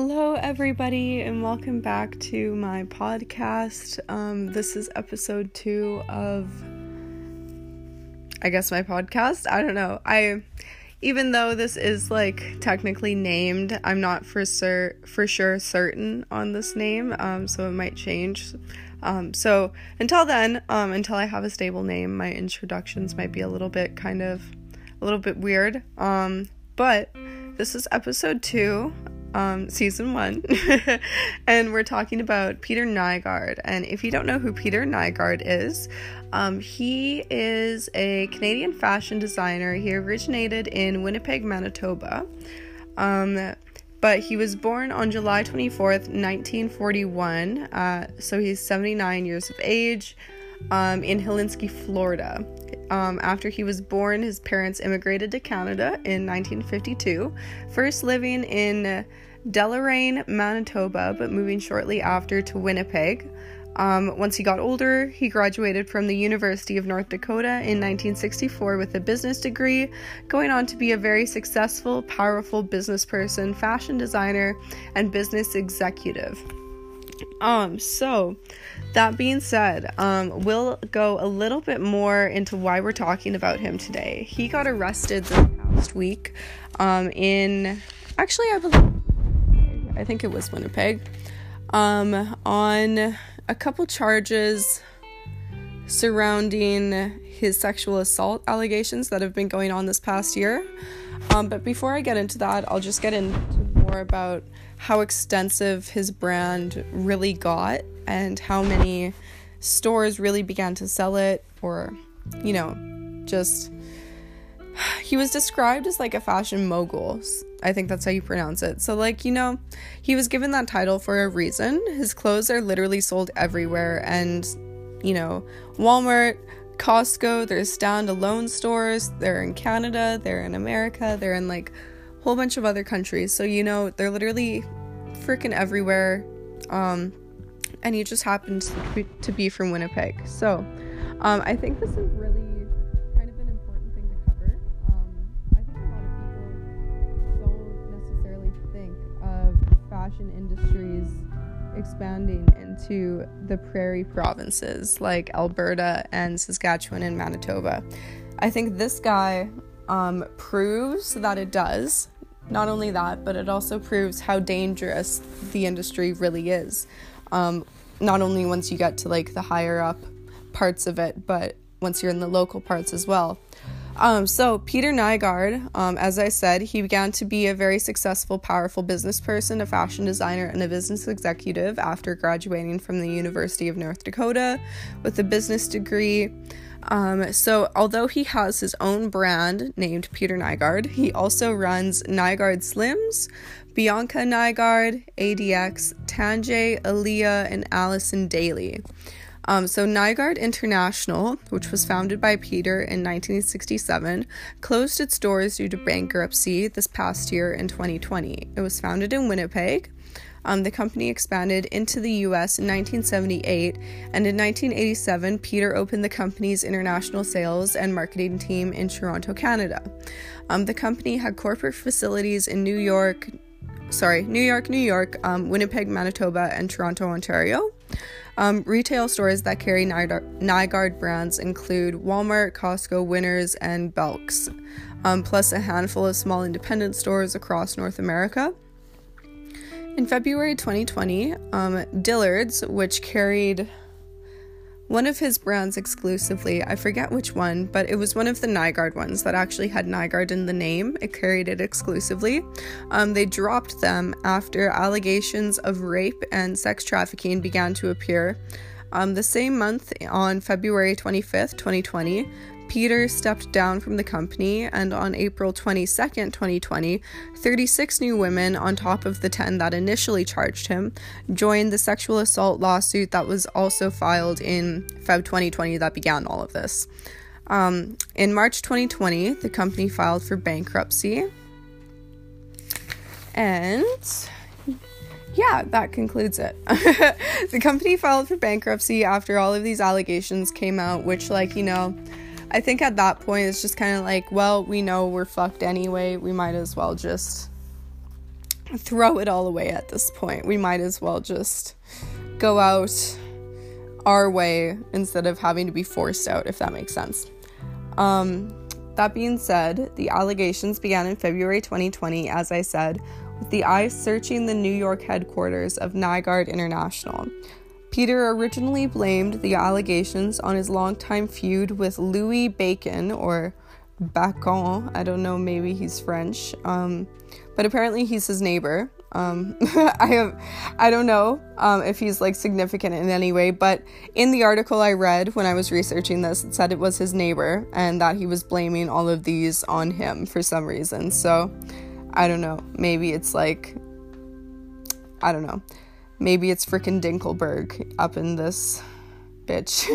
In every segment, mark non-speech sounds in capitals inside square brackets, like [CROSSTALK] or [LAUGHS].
Hello, everybody, and welcome back to my podcast. Um, this is episode two of, I guess, my podcast. I don't know. I, even though this is like technically named, I'm not for cer- for sure certain on this name. Um, so it might change. Um, so until then, um, until I have a stable name, my introductions might be a little bit kind of a little bit weird. Um, but this is episode two um, season one, [LAUGHS] and we're talking about Peter Nygard. And if you don't know who Peter Nygard is, um, he is a Canadian fashion designer. He originated in Winnipeg, Manitoba. Um, but he was born on July 24th, 1941. Uh, so he's 79 years of age um, in Helsinki, Florida. Um, after he was born, his parents immigrated to Canada in 1952, first living in Deloraine, Manitoba, but moving shortly after to Winnipeg. Um, once he got older, he graduated from the University of North Dakota in 1964 with a business degree, going on to be a very successful, powerful business person, fashion designer, and business executive. Um, so that being said, um, we'll go a little bit more into why we're talking about him today. He got arrested this past week, um, in actually, I believe, I think it was Winnipeg, um, on a couple charges surrounding his sexual assault allegations that have been going on this past year. Um, but before I get into that, I'll just get into more about how extensive his brand really got and how many stores really began to sell it, or, you know, just. He was described as like a fashion mogul. I think that's how you pronounce it. So, like, you know, he was given that title for a reason. His clothes are literally sold everywhere, and, you know, Walmart, Costco, there's standalone stores. They're in Canada, they're in America, they're in like whole bunch of other countries. So, you know, they're literally freaking everywhere. Um, and he just happens to be, from Winnipeg. So, um, I think this is really kind of an important thing to cover. Um, I think a lot of people don't necessarily think of fashion industries expanding into the prairie provinces like Alberta and Saskatchewan and Manitoba. I think this guy um, proves that it does. Not only that, but it also proves how dangerous the industry really is. Um, not only once you get to like the higher up parts of it, but once you're in the local parts as well. Um, so, Peter Nygard, um, as I said, he began to be a very successful, powerful business person, a fashion designer, and a business executive after graduating from the University of North Dakota with a business degree. Um, so, although he has his own brand named Peter Nygard, he also runs Nygard Slims, Bianca Nygard, ADX, Tanjay, Alia, and Allison Daley. Um, so, Nygard International, which was founded by Peter in 1967, closed its doors due to bankruptcy this past year in 2020. It was founded in Winnipeg. Um, the company expanded into the US in 1978, and in 1987, Peter opened the company's international sales and marketing team in Toronto, Canada. Um, the company had corporate facilities in New York, sorry, New York, New York, um, Winnipeg, Manitoba, and Toronto, Ontario. Um, retail stores that carry Nygard brands include Walmart, Costco, Winners, and Belks, um, plus a handful of small independent stores across North America. In February 2020, um, Dillard's, which carried one of his brands exclusively. I forget which one, but it was one of the Nygard ones that actually had Nygard in the name. It carried it exclusively. Um, they dropped them after allegations of rape and sex trafficking began to appear. Um, the same month, on February 25th, 2020, Peter stepped down from the company, and on April 22, 2020, 36 new women, on top of the 10 that initially charged him, joined the sexual assault lawsuit that was also filed in Feb 2020 that began all of this. Um, in March 2020, the company filed for bankruptcy. And yeah, that concludes it. [LAUGHS] the company filed for bankruptcy after all of these allegations came out, which, like, you know, I think at that point it's just kind of like, well, we know we're fucked anyway. We might as well just throw it all away at this point. We might as well just go out our way instead of having to be forced out, if that makes sense. Um, that being said, the allegations began in February 2020, as I said, with the ICE searching the New York headquarters of Nygard International. Peter originally blamed the allegations on his longtime feud with Louis Bacon, or Bacon. I don't know, maybe he's French. Um, but apparently he's his neighbor. Um, [LAUGHS] I have, I don't know um, if he's like significant in any way, but in the article I read when I was researching this, it said it was his neighbor and that he was blaming all of these on him for some reason. So I don't know. Maybe it's like, I don't know. Maybe it's freaking Dinkleberg up in this bitch.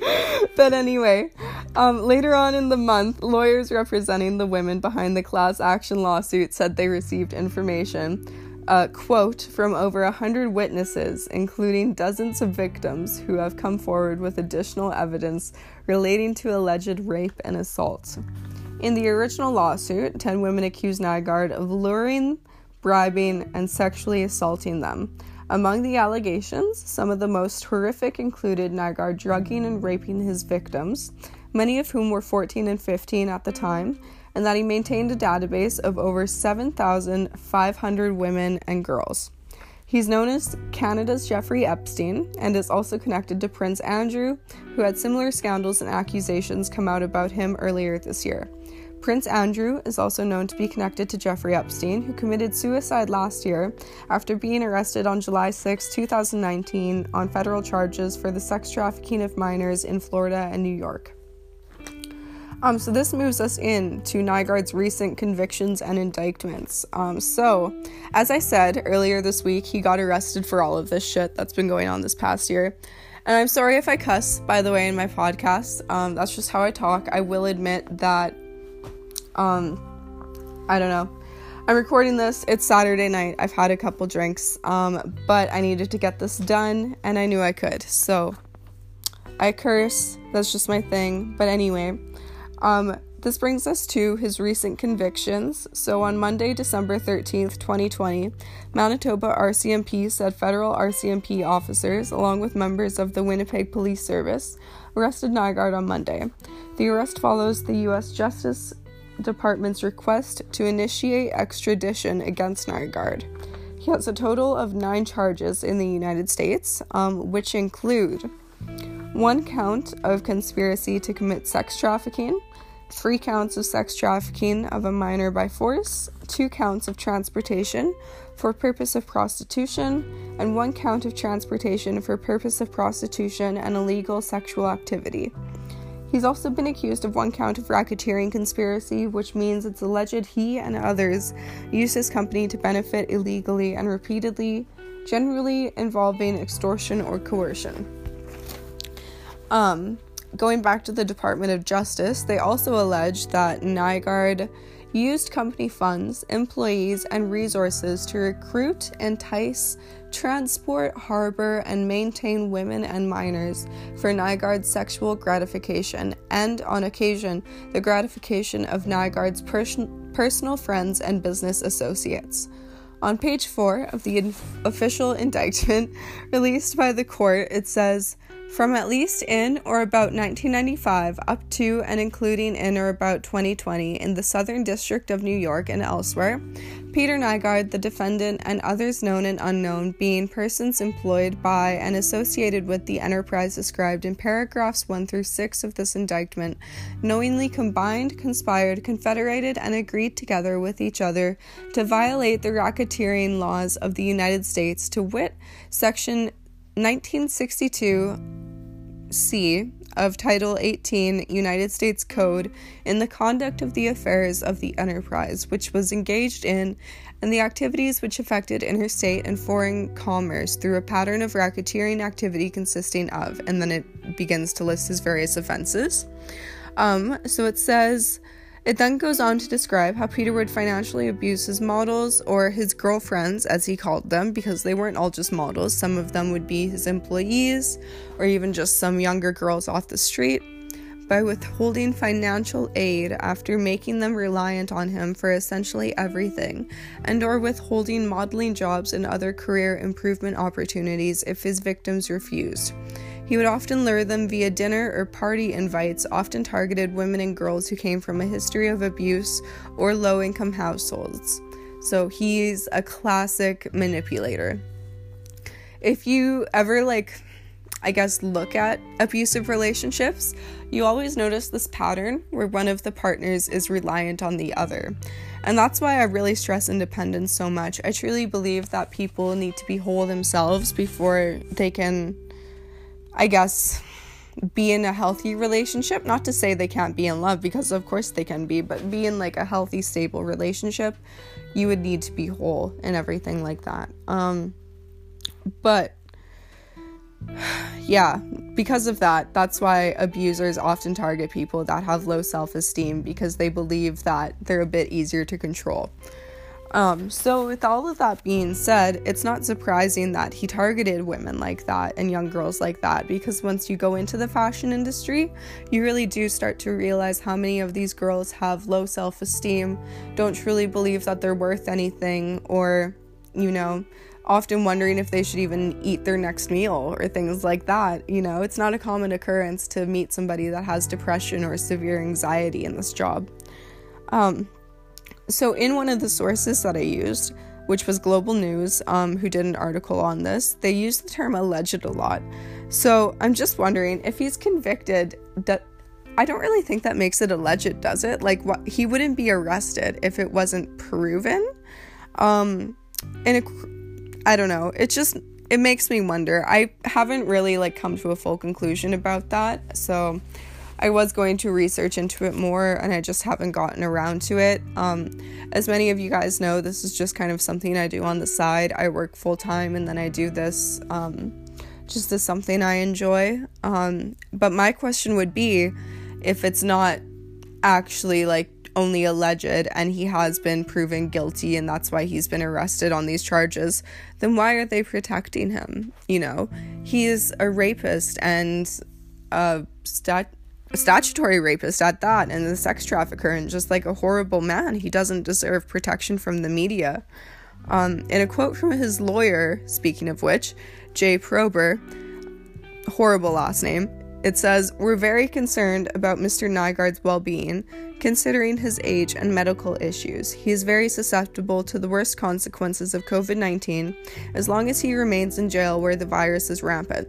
[LAUGHS] but anyway, um, later on in the month, lawyers representing the women behind the class action lawsuit said they received information, uh, quote, from over a hundred witnesses, including dozens of victims who have come forward with additional evidence relating to alleged rape and assault. In the original lawsuit, 10 women accused Nygard of luring, bribing, and sexually assaulting them. Among the allegations, some of the most horrific included Nygard drugging and raping his victims, many of whom were 14 and 15 at the time, and that he maintained a database of over 7,500 women and girls. He's known as Canada's Jeffrey Epstein and is also connected to Prince Andrew, who had similar scandals and accusations come out about him earlier this year. Prince Andrew is also known to be connected to Jeffrey Epstein, who committed suicide last year after being arrested on July 6, 2019, on federal charges for the sex trafficking of minors in Florida and New York. Um, so this moves us in to Nygard's recent convictions and indictments. Um, so, as I said earlier this week, he got arrested for all of this shit that's been going on this past year. And I'm sorry if I cuss, by the way, in my podcast. Um, that's just how I talk. I will admit that um, I don't know. I'm recording this. It's Saturday night. I've had a couple drinks, um, but I needed to get this done, and I knew I could. So I curse. That's just my thing. But anyway, um, this brings us to his recent convictions. So on Monday, December 13th, 2020, Manitoba RCMP said federal RCMP officers, along with members of the Winnipeg Police Service, arrested Nygard on Monday. The arrest follows the U.S. Justice Department's request to initiate extradition against Nygard. He has a total of nine charges in the United States, um, which include one count of conspiracy to commit sex trafficking, three counts of sex trafficking of a minor by force, two counts of transportation for purpose of prostitution, and one count of transportation for purpose of prostitution and illegal sexual activity. He's also been accused of one count of racketeering conspiracy, which means it's alleged he and others used his company to benefit illegally and repeatedly, generally involving extortion or coercion. Um, going back to the Department of Justice, they also allege that Nygard used company funds, employees, and resources to recruit, entice, transport, harbor, and maintain women and minors for Nygard's sexual gratification, and on occasion, the gratification of Nygard's pers- personal friends and business associates. On page 4 of the in- official indictment [LAUGHS] released by the court, it says, from at least in or about 1995 up to and including in or about 2020 in the Southern District of New York and elsewhere, Peter Nygard, the defendant, and others known and unknown, being persons employed by and associated with the enterprise described in paragraphs 1 through 6 of this indictment, knowingly combined, conspired, confederated, and agreed together with each other to violate the racketeering laws of the United States, to wit, Section 1962 C of Title 18 United States Code in the conduct of the affairs of the enterprise, which was engaged in, and the activities which affected interstate and foreign commerce through a pattern of racketeering activity consisting of, and then it begins to list his various offenses. Um, so it says it then goes on to describe how Peter would financially abuse his models or his girlfriends, as he called them, because they weren't all just models. Some of them would be his employees or even just some younger girls off the street. by withholding financial aid after making them reliant on him for essentially everything, and or withholding modeling jobs and other career improvement opportunities if his victims refused. He would often lure them via dinner or party invites, often targeted women and girls who came from a history of abuse or low income households. So he's a classic manipulator. If you ever like I guess, look at abusive relationships, you always notice this pattern where one of the partners is reliant on the other. And that's why I really stress independence so much. I truly believe that people need to be whole themselves before they can, I guess, be in a healthy relationship. Not to say they can't be in love, because of course they can be, but be in like a healthy, stable relationship, you would need to be whole and everything like that. Um, but yeah, because of that, that's why abusers often target people that have low self esteem because they believe that they're a bit easier to control. Um, so, with all of that being said, it's not surprising that he targeted women like that and young girls like that because once you go into the fashion industry, you really do start to realize how many of these girls have low self esteem, don't truly believe that they're worth anything, or, you know, often wondering if they should even eat their next meal or things like that. You know, it's not a common occurrence to meet somebody that has depression or severe anxiety in this job. Um, so, in one of the sources that I used, which was Global News, um, who did an article on this, they used the term alleged a lot. So, I'm just wondering if he's convicted that. I don't really think that makes it alleged, does it? Like, what he wouldn't be arrested if it wasn't proven. Um, and I don't know. It just it makes me wonder. I haven't really like come to a full conclusion about that. So I was going to research into it more and I just haven't gotten around to it. Um, as many of you guys know, this is just kind of something I do on the side. I work full time and then I do this um, just as something I enjoy. Um, but my question would be if it's not actually like only alleged and he has been proven guilty and that's why he's been arrested on these charges, then why are they protecting him? You know, he is a rapist and a, stat- statutory rapist at that and a sex trafficker and just like a horrible man. He doesn't deserve protection from the media. Um, in a quote from his lawyer, speaking of which, Jay Prober, horrible last name, it says, We're very concerned about Mr. Nygard's well being, considering his age and medical issues. He is very susceptible to the worst consequences of COVID 19 as long as he remains in jail where the virus is rampant.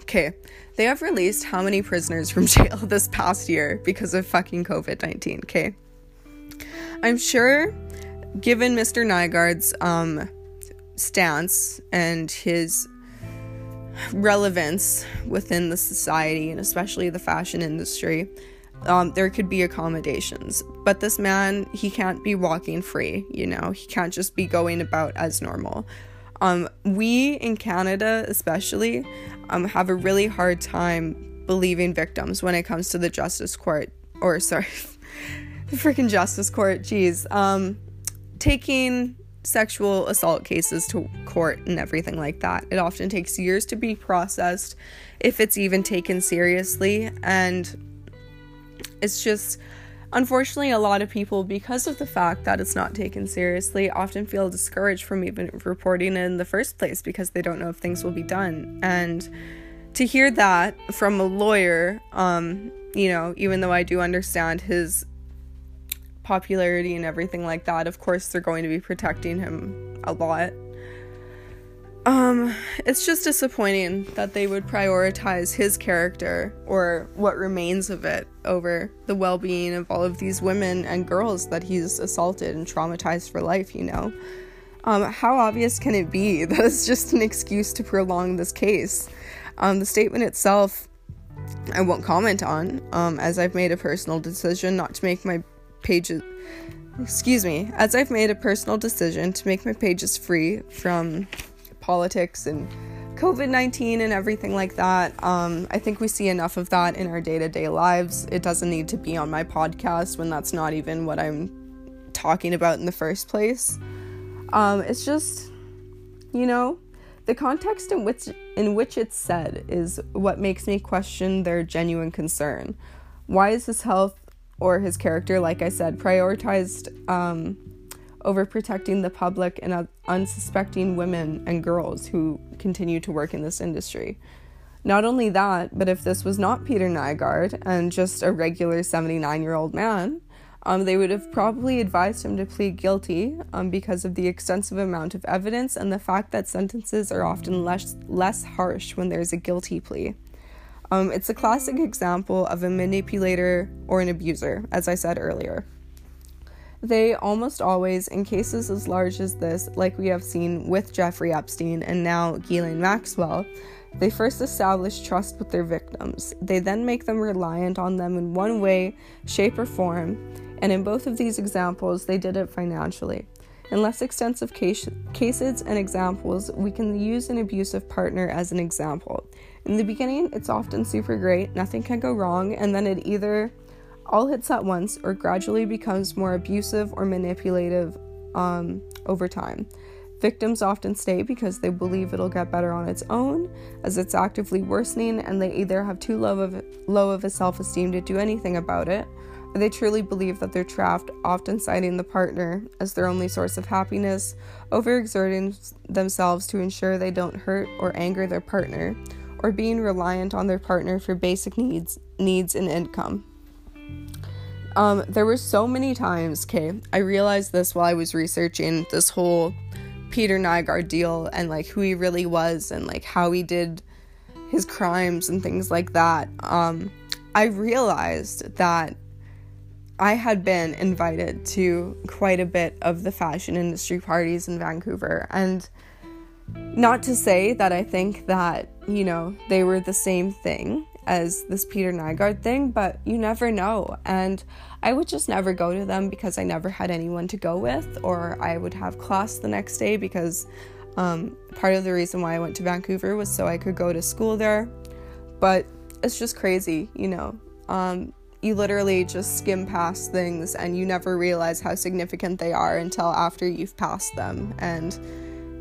Okay, they have released how many prisoners from [LAUGHS] jail this past year because of fucking COVID 19, okay? I'm sure, given Mr. Nygard's um, stance and his relevance within the society and especially the fashion industry, um, there could be accommodations. But this man, he can't be walking free, you know, he can't just be going about as normal. Um, we in Canada, especially, um, have a really hard time believing victims when it comes to the justice court, or [LAUGHS] sorry, the freaking justice court, jeez. Um, taking sexual assault cases to court and everything like that. It often takes years to be processed if it's even taken seriously. And it's just, unfortunately, a lot of people, because of the fact that it's not taken seriously, often feel discouraged from even reporting in the first place because they don't know if things will be done. And to hear that from a lawyer, um, you know, even though I do understand his popularity and everything like that, of course they're going to be protecting him a lot. Um, it's just disappointing that they would prioritize his character or what remains of it over the well being of all of these women and girls that he's assaulted and traumatized for life, you know. Um, how obvious can it be [LAUGHS] that it's just an excuse to prolong this case? Um, the statement itself, I won't comment on, um, as I've made a personal decision not to make my pages excuse me as i've made a personal decision to make my pages free from politics and covid-19 and everything like that um, i think we see enough of that in our day-to-day lives. It doesn't need to be on my podcast when that's not even what i'm talking about in the first place. Um, it's just you know the context in which in which it's said is what makes me question their genuine concern. Why is his health or his character, like I said, prioritized um, over protecting the public and unsuspecting women and girls who continue to work in this industry? Not only that, but if this was not Peter Nygard and just a regular 79 year old man, um, they would have probably advised him to plead guilty um, because of the extensive amount of evidence and the fact that sentences are often less, less harsh when there's a guilty plea. Um, it's a classic example of a manipulator or an abuser, as I said earlier. They almost always, in cases as large as this, like we have seen with Jeffrey Epstein and now Ghislaine Maxwell, they first establish trust with their victims. They then make them reliant on them in one way, shape, or form, and in both of these examples, they did it financially. In less extensive case, cases and examples, we can use an abusive partner as an example. In the beginning, it's often super great, nothing can go wrong, and then it either all hits at once or gradually becomes more abusive or manipulative um, over time. Victims often stay because they believe it'll get better on its own, as it's actively worsening, and they either have too low of, low of a self esteem to do anything about it, or they truly believe that they're trapped, often citing the partner as their only source of happiness, overexerting themselves to ensure they don't hurt or anger their partner, or being reliant on their partner for basic needs, needs and income. Um, there were so many times, okay, I realized this while I was researching this whole Peter Nygard deal and like who he really was and like how he did his crimes and things like that, um, I realized that I had been invited to quite a bit of the fashion industry parties in Vancouver. And not to say that I think that, you know, they were the same thing as this Peter Nygard thing, but you never know. And I would just never go to them because I never had anyone to go with, or I would have class the next day because um, part of the reason why I went to Vancouver was so I could go to school there. But it's just crazy, you know. Um, you literally just skim past things and you never realize how significant they are until after you've passed them and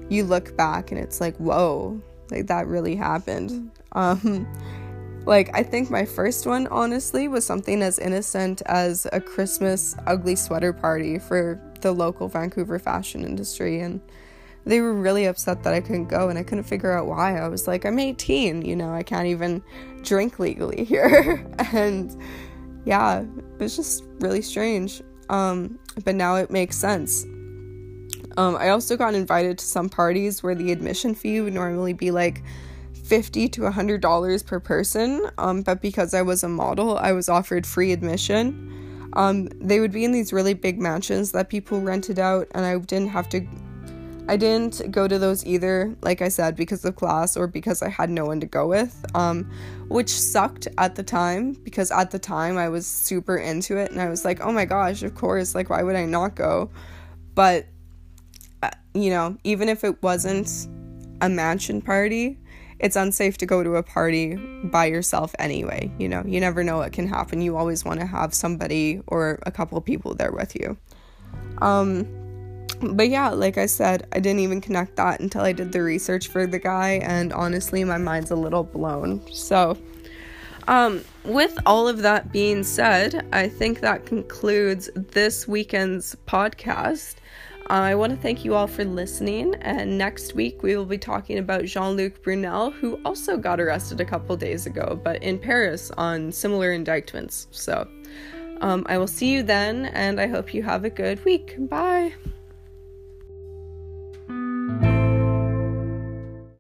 you look back and it's like, whoa, like that really happened. Um, like, I think my first one, honestly, was something as innocent as a Christmas ugly sweater party for the local Vancouver fashion industry. And they were really upset that I couldn't go, and I couldn't figure out why. I was like, I'm 18, you know, I can't even drink legally [LAUGHS] here. and yeah, it was just really strange. Um, but now it makes sense. Um, I also got invited to some parties where the admission fee would normally be like 50 to 100 dollars per person um, but because i was a model i was offered free admission. Um, they would be in these really big mansions that people rented out and i didn't have to i didn't go to those either like i said because of class or because i had no one to go with um, which sucked at the time because at the time i was super into it and i was like oh my gosh of course like why would i not go? But uh, you know even if it wasn't a mansion party it's unsafe to go to a party by yourself anyway. You know, you never know what can happen. You always want to have somebody or a couple people there with you. Um, but yeah, like I said, I didn't even connect that until I did the research for the guy, and honestly, my mind's a little blown. So, um, with all of that being said, I think that concludes this weekend's podcast. I want to thank you all for listening, and next week we will be talking about Jean Luc Brunel, who also got arrested a couple days ago, but in Paris on similar indictments. So um, I will see you then, and I hope you have a good week. Bye.